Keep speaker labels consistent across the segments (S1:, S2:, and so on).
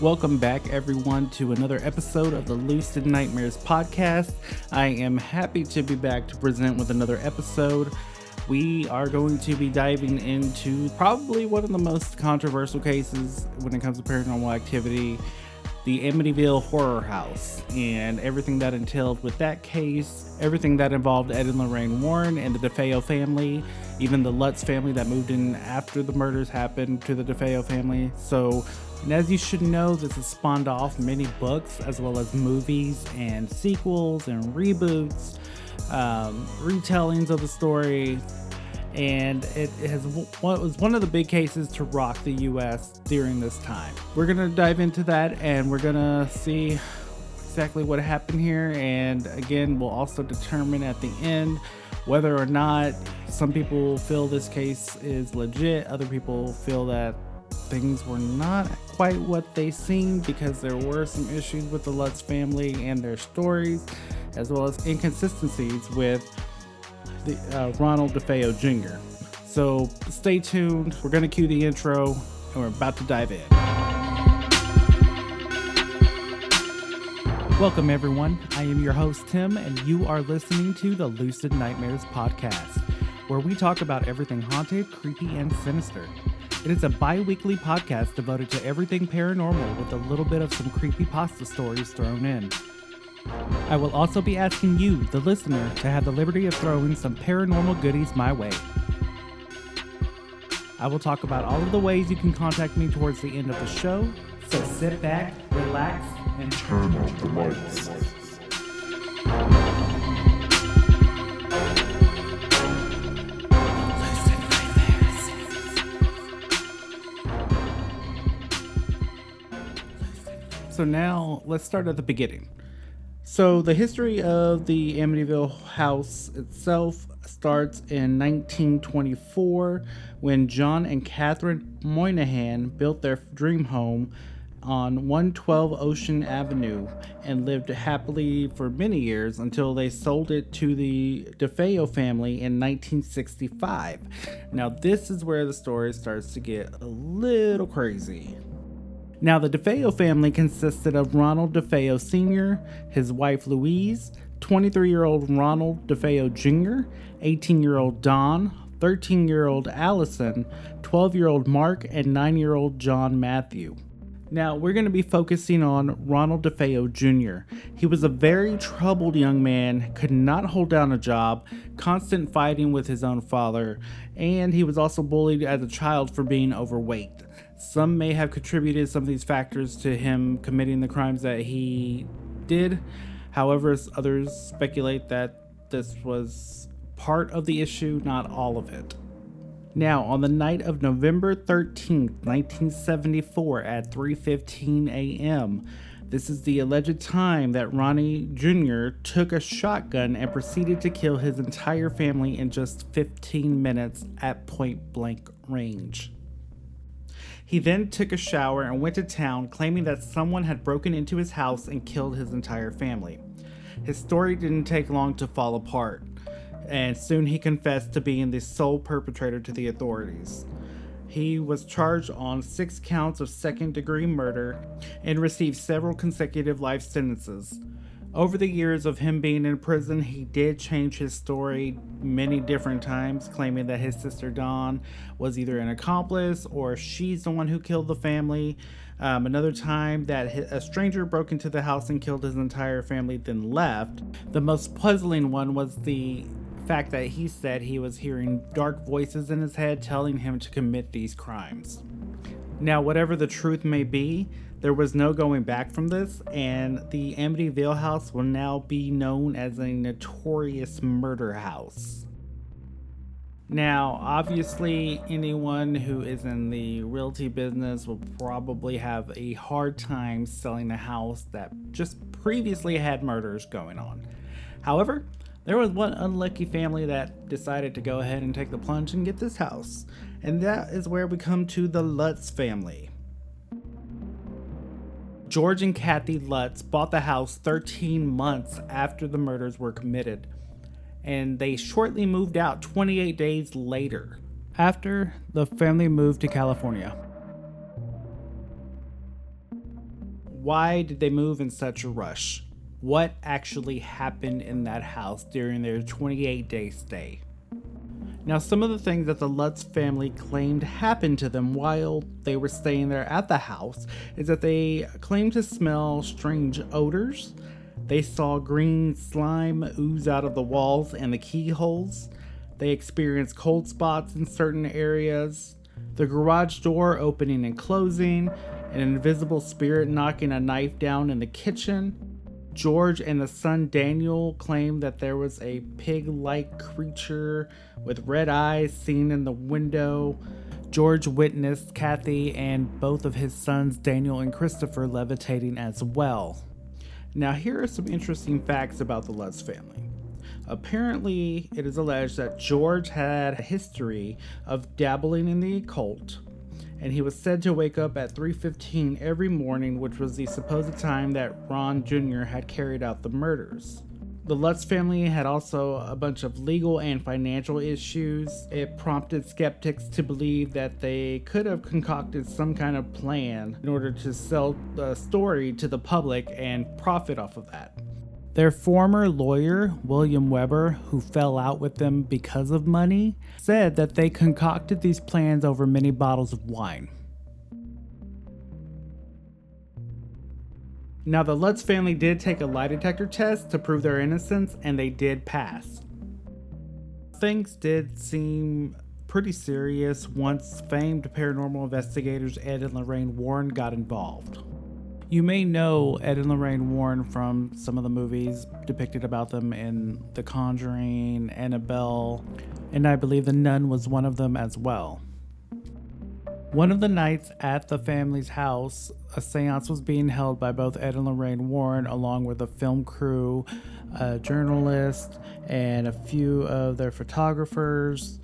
S1: Welcome back, everyone, to another episode of the Lucid Nightmares podcast. I am happy to be back to present with another episode. We are going to be diving into probably one of the most controversial cases when it comes to paranormal activity the Amityville Horror House and everything that entailed with that case, everything that involved Ed and Lorraine Warren and the DeFeo family, even the Lutz family that moved in after the murders happened to the DeFeo family. So, and as you should know, this has spawned off many books as well as movies and sequels and reboots, um, retellings of the story, and it has what was one of the big cases to rock the U.S. during this time. We're gonna dive into that, and we're gonna see exactly what happened here, and again, we'll also determine at the end whether or not some people feel this case is legit, other people feel that things were not quite what they seemed because there were some issues with the Lutz family and their stories, as well as inconsistencies with the, uh, Ronald DeFeo Jr. So stay tuned. We're going to cue the intro and we're about to dive in. Welcome, everyone. I am your host, Tim, and you are listening to the Lucid Nightmares podcast, where we talk about everything haunted, creepy, and sinister. It is a bi weekly podcast devoted to everything paranormal with a little bit of some creepy pasta stories thrown in. I will also be asking you, the listener, to have the liberty of throwing some paranormal goodies my way. I will talk about all of the ways you can contact me towards the end of the show, so sit back, relax, and turn off the lights. So now let's start at the beginning. So the history of the Amityville house itself starts in 1924 when John and Catherine Moynihan built their dream home on 112 Ocean Avenue and lived happily for many years until they sold it to the DeFeo family in 1965. Now, this is where the story starts to get a little crazy. Now, the DeFeo family consisted of Ronald DeFeo Sr., his wife Louise, 23 year old Ronald DeFeo Jr., 18 year old Dawn, 13 year old Allison, 12 year old Mark, and 9 year old John Matthew. Now, we're going to be focusing on Ronald DeFeo Jr. He was a very troubled young man, could not hold down a job, constant fighting with his own father, and he was also bullied as a child for being overweight. Some may have contributed some of these factors to him committing the crimes that he did. However, others speculate that this was part of the issue, not all of it. Now, on the night of November 13th, 1974 at 3:15 a.m., this is the alleged time that Ronnie Jr. took a shotgun and proceeded to kill his entire family in just 15 minutes at point blank range. He then took a shower and went to town, claiming that someone had broken into his house and killed his entire family. His story didn't take long to fall apart, and soon he confessed to being the sole perpetrator to the authorities. He was charged on six counts of second degree murder and received several consecutive life sentences. Over the years of him being in prison, he did change his story many different times, claiming that his sister Dawn was either an accomplice or she's the one who killed the family. Um, another time that a stranger broke into the house and killed his entire family, then left. The most puzzling one was the fact that he said he was hearing dark voices in his head telling him to commit these crimes. Now, whatever the truth may be, there was no going back from this, and the Amityville house will now be known as a notorious murder house. Now, obviously, anyone who is in the realty business will probably have a hard time selling a house that just previously had murders going on. However, there was one unlucky family that decided to go ahead and take the plunge and get this house, and that is where we come to the Lutz family. George and Kathy Lutz bought the house 13 months after the murders were committed, and they shortly moved out 28 days later, after the family moved to California. why did they move in such a rush? What actually happened in that house during their 28 day stay? Now, some of the things that the Lutz family claimed happened to them while they were staying there at the house is that they claimed to smell strange odors. They saw green slime ooze out of the walls and the keyholes. They experienced cold spots in certain areas, the garage door opening and closing, an invisible spirit knocking a knife down in the kitchen. George and the son Daniel claimed that there was a pig like creature with red eyes seen in the window. George witnessed Kathy and both of his sons, Daniel and Christopher, levitating as well. Now, here are some interesting facts about the Lutz family. Apparently, it is alleged that George had a history of dabbling in the occult, and he was said to wake up at 3:15 every morning, which was the supposed time that Ron Jr. had carried out the murders. The Lutz family had also a bunch of legal and financial issues. It prompted skeptics to believe that they could have concocted some kind of plan in order to sell the story to the public and profit off of that. Their former lawyer, William Weber, who fell out with them because of money, said that they concocted these plans over many bottles of wine. Now, the Lutz family did take a lie detector test to prove their innocence, and they did pass. Things did seem pretty serious once famed paranormal investigators Ed and Lorraine Warren got involved. You may know Ed and Lorraine Warren from some of the movies depicted about them in The Conjuring, Annabelle, and I believe The Nun was one of them as well. One of the nights at the family's house, a seance was being held by both Ed and Lorraine Warren, along with a film crew, a journalist, and a few of their photographers.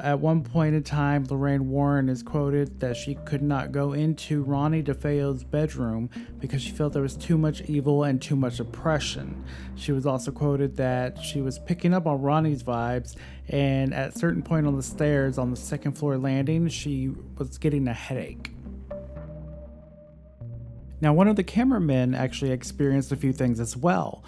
S1: At one point in time, Lorraine Warren is quoted that she could not go into Ronnie DeFeo's bedroom because she felt there was too much evil and too much oppression. She was also quoted that she was picking up on Ronnie's vibes, and at a certain point on the stairs on the second floor landing, she was getting a headache. Now, one of the cameramen actually experienced a few things as well.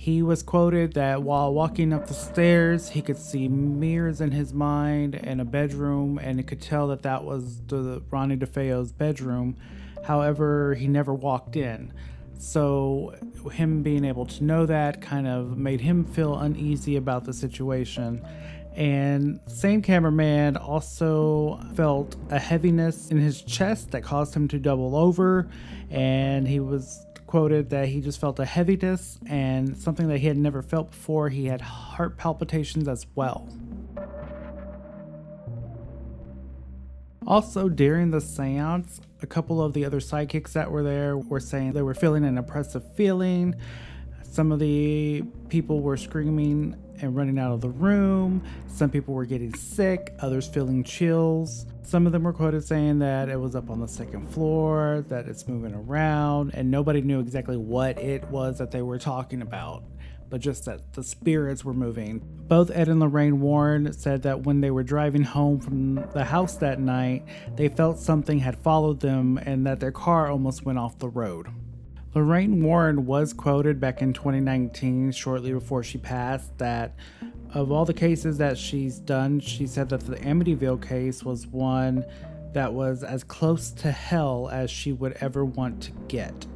S1: He was quoted that while walking up the stairs, he could see mirrors in his mind and a bedroom, and he could tell that that was the Ronnie DeFeo's bedroom. However, he never walked in. So, him being able to know that kind of made him feel uneasy about the situation. And same cameraman also felt a heaviness in his chest that caused him to double over, and he was quoted that he just felt a heaviness and something that he had never felt before. He had heart palpitations as well. Also, during the seance, a couple of the other sidekicks that were there were saying they were feeling an oppressive feeling. Some of the people were screaming and running out of the room. Some people were getting sick, others feeling chills. Some of them were quoted saying that it was up on the second floor, that it's moving around, and nobody knew exactly what it was that they were talking about, but just that the spirits were moving. Both Ed and Lorraine Warren said that when they were driving home from the house that night, they felt something had followed them and that their car almost went off the road. Lorraine Warren was quoted back in 2019, shortly before she passed, that of all the cases that she's done, she said that the Amityville case was one that was as close to hell as she would ever want to get.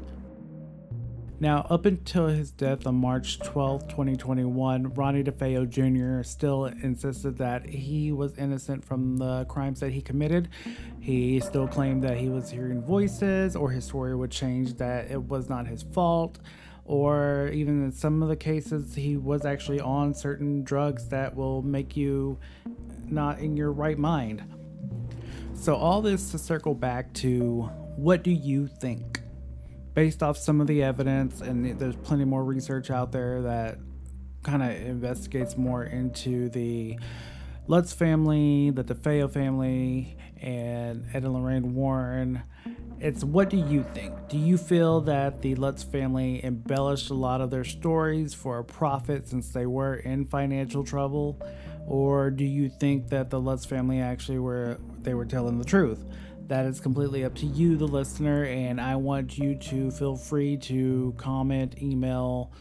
S1: Now, up until his death on March 12, 2021, Ronnie DeFeo Jr. still insisted that he was innocent from the crimes that he committed. He still claimed that he was hearing voices, or his story would change that it was not his fault or even in some of the cases, he was actually on certain drugs that will make you not in your right mind. So, all this to circle back to what do you think? Based off some of the evidence, and there's plenty more research out there that kind of investigates more into the Lutz family, the DeFeo family, and Ed and Lorraine Warren it's what do you think? Do you feel that the Lutz family embellished a lot of their stories for a profit since they were in financial trouble? Or do you think that the Lutz family actually were they were telling the truth? That is completely up to you, the listener, and I want you to feel free to comment, email,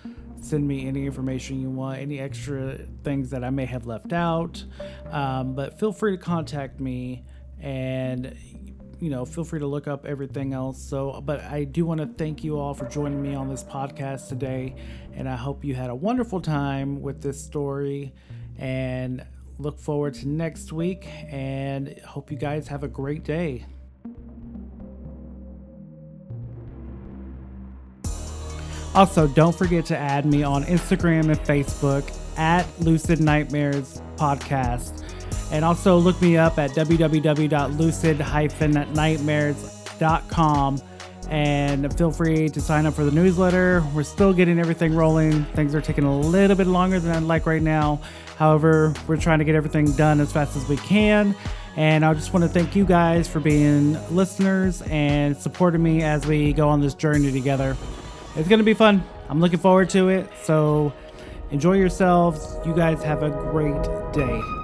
S1: send me any information you want, any extra things that I may have left out. Um, but feel free to contact me and you know feel free to look up everything else so but i do want to thank you all for joining me on this podcast today and i hope you had a wonderful time with this story and look forward to next week and hope you guys have a great day Also, don't forget to add me on Instagram and Facebook at Lucid Nightmares Podcast. And also look me up at www.lucid-nightmares.com and feel free to sign up for the newsletter. We're still getting everything rolling. Things are taking a little bit longer than I'd like right now. However, we're trying to get everything done as fast as we can. And I just want to thank you guys for being listeners and supporting me as we go on this journey together. It's going to be fun. I'm looking forward to it. So enjoy yourselves. You guys have a great day.